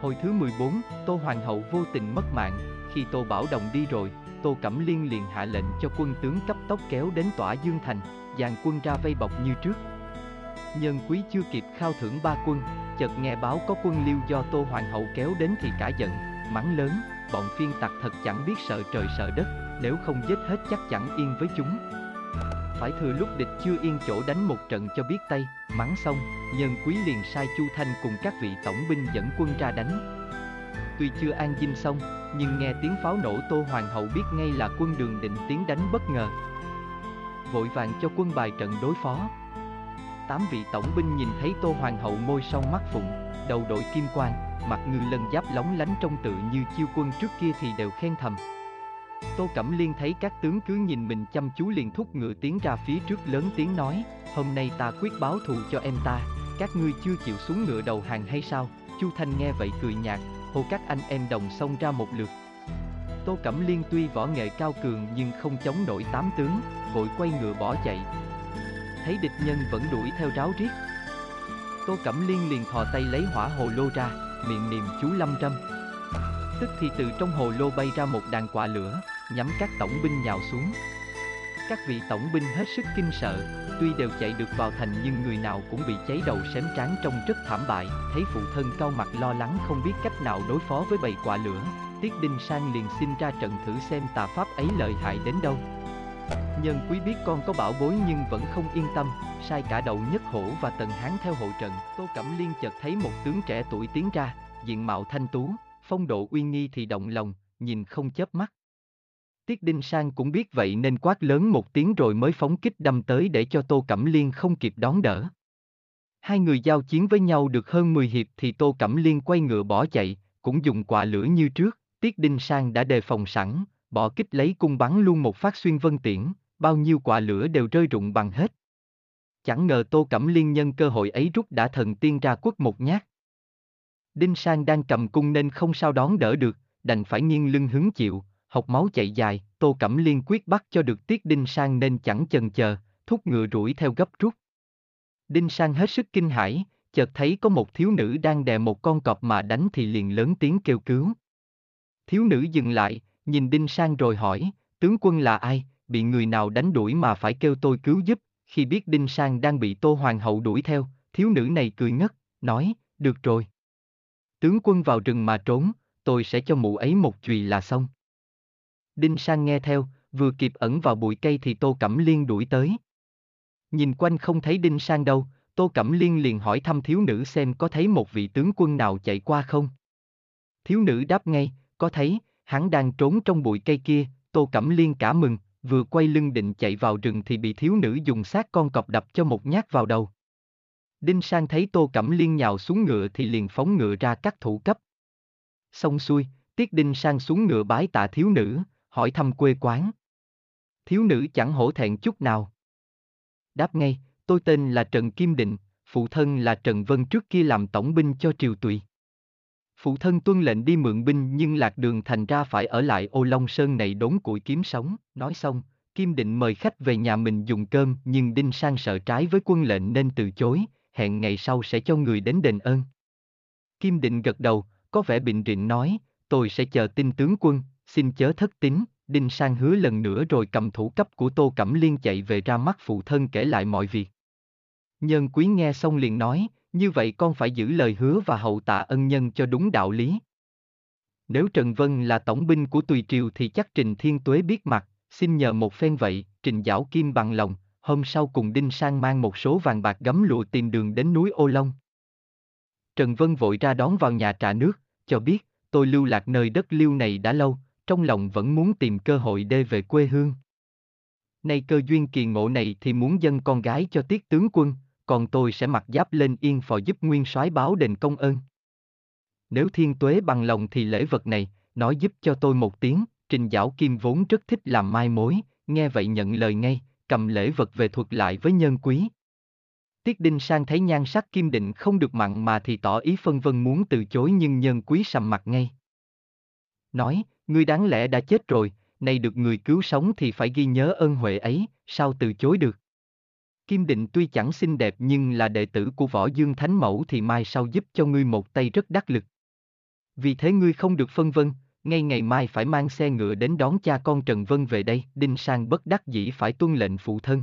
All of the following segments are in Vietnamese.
Hồi thứ 14, Tô Hoàng hậu vô tình mất mạng, khi Tô Bảo Đồng đi rồi, Tô Cẩm Liên liền hạ lệnh cho quân tướng cấp tốc kéo đến tỏa Dương Thành, dàn quân ra vây bọc như trước. Nhân quý chưa kịp khao thưởng ba quân, chợt nghe báo có quân liêu do Tô Hoàng hậu kéo đến thì cả giận, mắng lớn, bọn phiên tặc thật chẳng biết sợ trời sợ đất, nếu không giết hết chắc chẳng yên với chúng. Phải thừa lúc địch chưa yên chỗ đánh một trận cho biết tay, mắng xong, nhân quý liền sai Chu Thanh cùng các vị tổng binh dẫn quân ra đánh. Tuy chưa an dinh xong, nhưng nghe tiếng pháo nổ Tô Hoàng hậu biết ngay là quân đường định tiến đánh bất ngờ. Vội vàng cho quân bài trận đối phó. Tám vị tổng binh nhìn thấy Tô Hoàng hậu môi son mắt phụng, đầu đội kim quan, mặt ngư lân giáp lóng lánh trong tự như chiêu quân trước kia thì đều khen thầm. Tô Cẩm Liên thấy các tướng cứ nhìn mình chăm chú liền thúc ngựa tiến ra phía trước lớn tiếng nói, hôm nay ta quyết báo thù cho em ta, các ngươi chưa chịu xuống ngựa đầu hàng hay sao? Chu Thanh nghe vậy cười nhạt, hô các anh em đồng xông ra một lượt. Tô Cẩm Liên tuy võ nghệ cao cường nhưng không chống nổi tám tướng, vội quay ngựa bỏ chạy. Thấy địch nhân vẫn đuổi theo ráo riết. Tô Cẩm Liên liền thò tay lấy hỏa hồ lô ra, miệng niệm chú lâm râm. Tức thì từ trong hồ lô bay ra một đàn quả lửa, nhắm các tổng binh nhào xuống. Các vị tổng binh hết sức kinh sợ, tuy đều chạy được vào thành nhưng người nào cũng bị cháy đầu xém trán trông rất thảm bại, thấy phụ thân cao mặt lo lắng không biết cách nào đối phó với bầy quả lửa. Tiết Đinh Sang liền xin ra trận thử xem tà pháp ấy lợi hại đến đâu. Nhân quý biết con có bảo bối nhưng vẫn không yên tâm, sai cả đầu nhất hổ và tần hán theo hộ trận. Tô Cẩm Liên chợt thấy một tướng trẻ tuổi tiến ra, diện mạo thanh tú, phong độ uy nghi thì động lòng, nhìn không chớp mắt. Tiết Đinh Sang cũng biết vậy nên quát lớn một tiếng rồi mới phóng kích đâm tới để cho Tô Cẩm Liên không kịp đón đỡ. Hai người giao chiến với nhau được hơn 10 hiệp thì Tô Cẩm Liên quay ngựa bỏ chạy, cũng dùng quả lửa như trước, Tiết Đinh Sang đã đề phòng sẵn, bỏ kích lấy cung bắn luôn một phát xuyên vân tiễn, bao nhiêu quả lửa đều rơi rụng bằng hết. Chẳng ngờ Tô Cẩm Liên nhân cơ hội ấy rút đã thần tiên ra quất một nhát. Đinh Sang đang cầm cung nên không sao đón đỡ được, đành phải nghiêng lưng hứng chịu, học máu chạy dài, Tô Cẩm Liên quyết bắt cho được Tiết Đinh Sang nên chẳng chần chờ, thúc ngựa rủi theo gấp rút. Đinh Sang hết sức kinh hãi, chợt thấy có một thiếu nữ đang đè một con cọp mà đánh thì liền lớn tiếng kêu cứu. Thiếu nữ dừng lại, nhìn Đinh Sang rồi hỏi, tướng quân là ai, bị người nào đánh đuổi mà phải kêu tôi cứu giúp, khi biết Đinh Sang đang bị Tô Hoàng hậu đuổi theo, thiếu nữ này cười ngất, nói, được rồi. Tướng quân vào rừng mà trốn, tôi sẽ cho mụ ấy một chùy là xong. Đinh Sang nghe theo, vừa kịp ẩn vào bụi cây thì Tô Cẩm Liên đuổi tới. Nhìn quanh không thấy Đinh Sang đâu, Tô Cẩm Liên liền hỏi thăm thiếu nữ xem có thấy một vị tướng quân nào chạy qua không. Thiếu nữ đáp ngay, có thấy, hắn đang trốn trong bụi cây kia, Tô Cẩm Liên cả mừng, vừa quay lưng định chạy vào rừng thì bị thiếu nữ dùng xác con cọp đập cho một nhát vào đầu. Đinh Sang thấy Tô Cẩm Liên nhào xuống ngựa thì liền phóng ngựa ra cắt thủ cấp. Xong xuôi, Tiết Đinh Sang xuống ngựa bái tạ thiếu nữ, hỏi thăm quê quán. Thiếu nữ chẳng hổ thẹn chút nào. Đáp ngay, tôi tên là Trần Kim Định, phụ thân là Trần Vân trước kia làm tổng binh cho triều tùy. Phụ thân tuân lệnh đi mượn binh nhưng lạc đường thành ra phải ở lại ô Long Sơn này đốn củi kiếm sống, nói xong, Kim Định mời khách về nhà mình dùng cơm nhưng Đinh Sang sợ trái với quân lệnh nên từ chối, hẹn ngày sau sẽ cho người đến đền ơn. Kim Định gật đầu, có vẻ bình định nói, tôi sẽ chờ tin tướng quân, xin chớ thất tín, Đinh Sang hứa lần nữa rồi cầm thủ cấp của Tô Cẩm Liên chạy về ra mắt phụ thân kể lại mọi việc. Nhân quý nghe xong liền nói, như vậy con phải giữ lời hứa và hậu tạ ân nhân cho đúng đạo lý. Nếu Trần Vân là tổng binh của Tùy Triều thì chắc Trình Thiên Tuế biết mặt, xin nhờ một phen vậy, Trình Giảo Kim bằng lòng, hôm sau cùng Đinh Sang mang một số vàng bạc gấm lụa tìm đường đến núi Ô Long. Trần Vân vội ra đón vào nhà trà nước, cho biết, tôi lưu lạc nơi đất liêu này đã lâu, trong lòng vẫn muốn tìm cơ hội đê về quê hương. Nay cơ duyên kỳ ngộ này thì muốn dâng con gái cho tiết tướng quân, còn tôi sẽ mặc giáp lên yên phò giúp nguyên soái báo đền công ơn. Nếu thiên tuế bằng lòng thì lễ vật này, nói giúp cho tôi một tiếng, trình giảo kim vốn rất thích làm mai mối, nghe vậy nhận lời ngay, cầm lễ vật về thuật lại với nhân quý. Tiết Đinh Sang thấy nhan sắc kim định không được mặn mà thì tỏ ý phân vân muốn từ chối nhưng nhân quý sầm mặt ngay. Nói, ngươi đáng lẽ đã chết rồi, nay được người cứu sống thì phải ghi nhớ ơn huệ ấy, sao từ chối được. Kim Định tuy chẳng xinh đẹp nhưng là đệ tử của võ dương thánh mẫu thì mai sau giúp cho ngươi một tay rất đắc lực. Vì thế ngươi không được phân vân, ngay ngày mai phải mang xe ngựa đến đón cha con Trần Vân về đây, Đinh Sang bất đắc dĩ phải tuân lệnh phụ thân.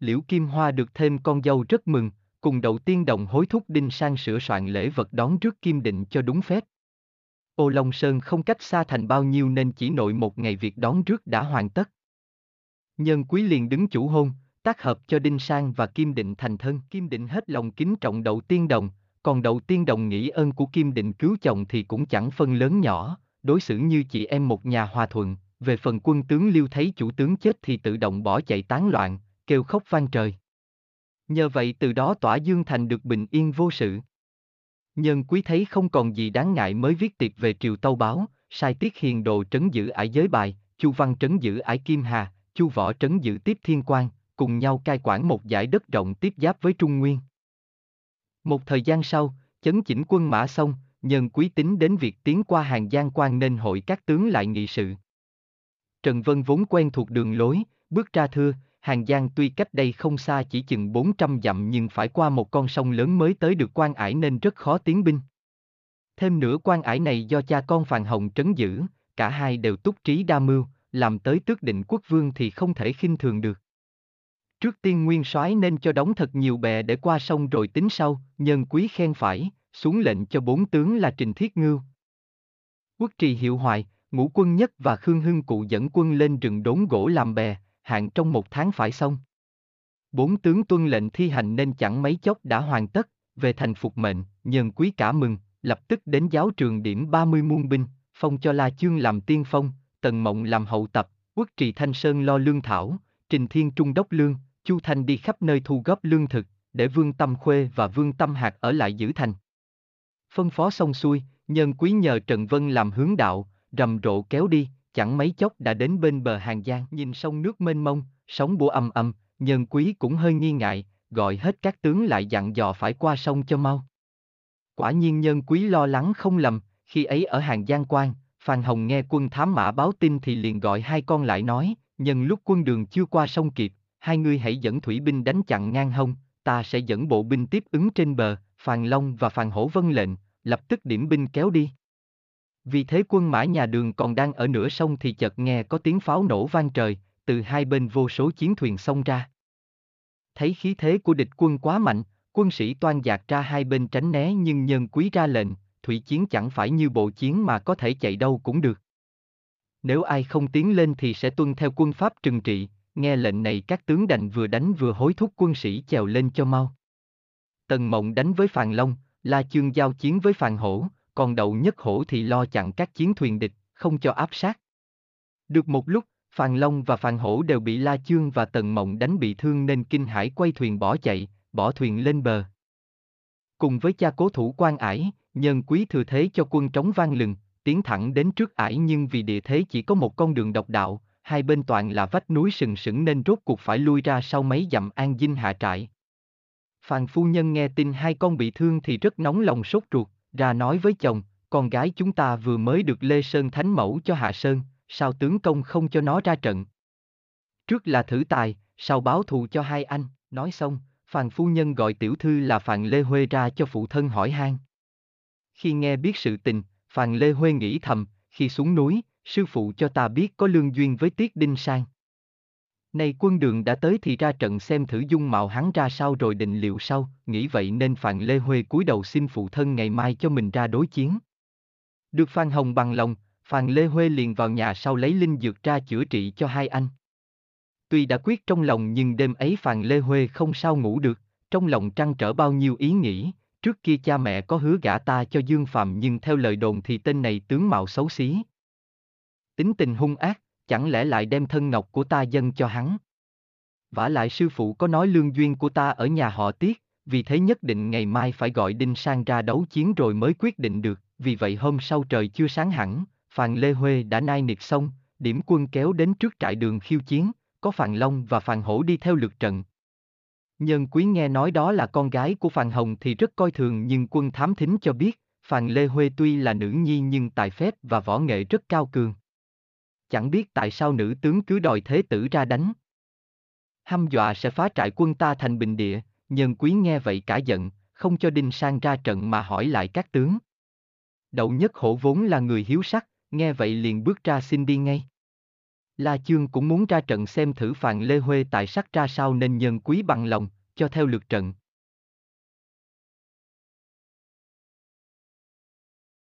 Liễu Kim Hoa được thêm con dâu rất mừng, cùng đầu tiên đồng hối thúc Đinh Sang sửa soạn lễ vật đón trước Kim Định cho đúng phép. Ô Long Sơn không cách xa thành bao nhiêu nên chỉ nội một ngày việc đón rước đã hoàn tất. Nhân quý liền đứng chủ hôn, tác hợp cho Đinh Sang và Kim Định thành thân. Kim Định hết lòng kính trọng Đầu tiên đồng, còn Đầu tiên đồng nghĩ ơn của Kim Định cứu chồng thì cũng chẳng phân lớn nhỏ, đối xử như chị em một nhà hòa thuận. Về phần quân tướng Liêu thấy chủ tướng chết thì tự động bỏ chạy tán loạn, kêu khóc vang trời. Nhờ vậy từ đó tỏa Dương Thành được bình yên vô sự. Nhân quý thấy không còn gì đáng ngại mới viết tiệc về triều tâu báo, sai tiết hiền đồ trấn giữ ải giới bài, chu văn trấn giữ ải kim hà, chu võ trấn giữ tiếp thiên quan, cùng nhau cai quản một giải đất rộng tiếp giáp với Trung Nguyên. Một thời gian sau, chấn chỉnh quân mã xong, nhân quý tính đến việc tiến qua hàng Giang quan nên hội các tướng lại nghị sự. Trần Vân vốn quen thuộc đường lối, bước ra thưa, Hàng Giang tuy cách đây không xa chỉ chừng 400 dặm nhưng phải qua một con sông lớn mới tới được quan ải nên rất khó tiến binh. Thêm nữa quan ải này do cha con Phàn Hồng trấn giữ, cả hai đều túc trí đa mưu, làm tới tước định quốc vương thì không thể khinh thường được. Trước tiên nguyên soái nên cho đóng thật nhiều bè để qua sông rồi tính sau, nhân quý khen phải, xuống lệnh cho bốn tướng là Trình Thiết Ngưu. Quốc trì hiệu hoài, ngũ quân nhất và Khương Hưng cụ dẫn quân lên rừng đốn gỗ làm bè, hạn trong một tháng phải xong. Bốn tướng tuân lệnh thi hành nên chẳng mấy chốc đã hoàn tất, về thành phục mệnh, nhân quý cả mừng, lập tức đến giáo trường điểm 30 muôn binh, phong cho La Chương làm tiên phong, Tần Mộng làm hậu tập, quốc trì Thanh Sơn lo lương thảo, Trình Thiên Trung đốc lương, Chu Thanh đi khắp nơi thu góp lương thực, để Vương Tâm Khuê và Vương Tâm Hạc ở lại giữ thành. Phân phó xong xuôi, nhân quý nhờ Trần Vân làm hướng đạo, rầm rộ kéo đi, chẳng mấy chốc đã đến bên bờ Hàng Giang. Nhìn sông nước mênh mông, sóng bủa âm âm, nhân quý cũng hơi nghi ngại, gọi hết các tướng lại dặn dò phải qua sông cho mau. Quả nhiên nhân quý lo lắng không lầm, khi ấy ở Hàng Giang Quan, Phan Hồng nghe quân thám mã báo tin thì liền gọi hai con lại nói, nhân lúc quân đường chưa qua sông kịp, hai ngươi hãy dẫn thủy binh đánh chặn ngang hông, ta sẽ dẫn bộ binh tiếp ứng trên bờ, Phan Long và Phan Hổ vân lệnh, lập tức điểm binh kéo đi. Vì thế quân mã nhà đường còn đang ở nửa sông thì chợt nghe có tiếng pháo nổ vang trời, từ hai bên vô số chiến thuyền xông ra. Thấy khí thế của địch quân quá mạnh, quân sĩ toan dạt ra hai bên tránh né nhưng nhân quý ra lệnh, thủy chiến chẳng phải như bộ chiến mà có thể chạy đâu cũng được. Nếu ai không tiến lên thì sẽ tuân theo quân pháp trừng trị, nghe lệnh này các tướng đành vừa đánh vừa hối thúc quân sĩ chèo lên cho mau. Tần Mộng đánh với Phàn Long, La Chương giao chiến với Phàn Hổ, còn đậu nhất hổ thì lo chặn các chiến thuyền địch, không cho áp sát. Được một lúc, Phàn Long và Phàn Hổ đều bị La Chương và Tần Mộng đánh bị thương nên kinh hải quay thuyền bỏ chạy, bỏ thuyền lên bờ. Cùng với cha cố thủ quan ải, nhân quý thừa thế cho quân trống vang lừng, tiến thẳng đến trước ải nhưng vì địa thế chỉ có một con đường độc đạo, hai bên toàn là vách núi sừng sững nên rốt cuộc phải lui ra sau mấy dặm an dinh hạ trại. Phàn phu nhân nghe tin hai con bị thương thì rất nóng lòng sốt ruột, ra nói với chồng, con gái chúng ta vừa mới được Lê Sơn Thánh Mẫu cho Hạ Sơn, sao tướng công không cho nó ra trận? Trước là thử tài, sau báo thù cho hai anh, nói xong, Phàn phu nhân gọi tiểu thư là Phàn Lê Huê ra cho phụ thân hỏi han. Khi nghe biết sự tình, Phàn Lê Huê nghĩ thầm, khi xuống núi, sư phụ cho ta biết có lương duyên với Tiết Đinh Sang nay quân đường đã tới thì ra trận xem thử dung mạo hắn ra sao rồi định liệu sau, nghĩ vậy nên Phàn Lê Huê cúi đầu xin phụ thân ngày mai cho mình ra đối chiến. Được Phan Hồng bằng lòng, Phàn Lê Huê liền vào nhà sau lấy linh dược ra chữa trị cho hai anh. Tuy đã quyết trong lòng nhưng đêm ấy Phàn Lê Huê không sao ngủ được, trong lòng trăn trở bao nhiêu ý nghĩ, trước kia cha mẹ có hứa gả ta cho Dương Phạm nhưng theo lời đồn thì tên này tướng mạo xấu xí. Tính tình hung ác, chẳng lẽ lại đem thân ngọc của ta dâng cho hắn? vả lại sư phụ có nói lương duyên của ta ở nhà họ Tiết, vì thế nhất định ngày mai phải gọi Đinh Sang ra đấu chiến rồi mới quyết định được, vì vậy hôm sau trời chưa sáng hẳn, Phàn Lê Huê đã nai nịt xong, điểm quân kéo đến trước trại đường khiêu chiến, có Phàn Long và Phàn Hổ đi theo lượt trận. Nhân quý nghe nói đó là con gái của Phàn Hồng thì rất coi thường nhưng quân thám thính cho biết, Phàn Lê Huê tuy là nữ nhi nhưng tài phép và võ nghệ rất cao cường chẳng biết tại sao nữ tướng cứ đòi thế tử ra đánh. Hăm dọa sẽ phá trại quân ta thành bình địa, nhân quý nghe vậy cả giận, không cho Đinh Sang ra trận mà hỏi lại các tướng. Đậu nhất hổ vốn là người hiếu sắc, nghe vậy liền bước ra xin đi ngay. La Chương cũng muốn ra trận xem thử Phàn Lê Huê tại sắc ra sao nên nhân quý bằng lòng, cho theo lượt trận.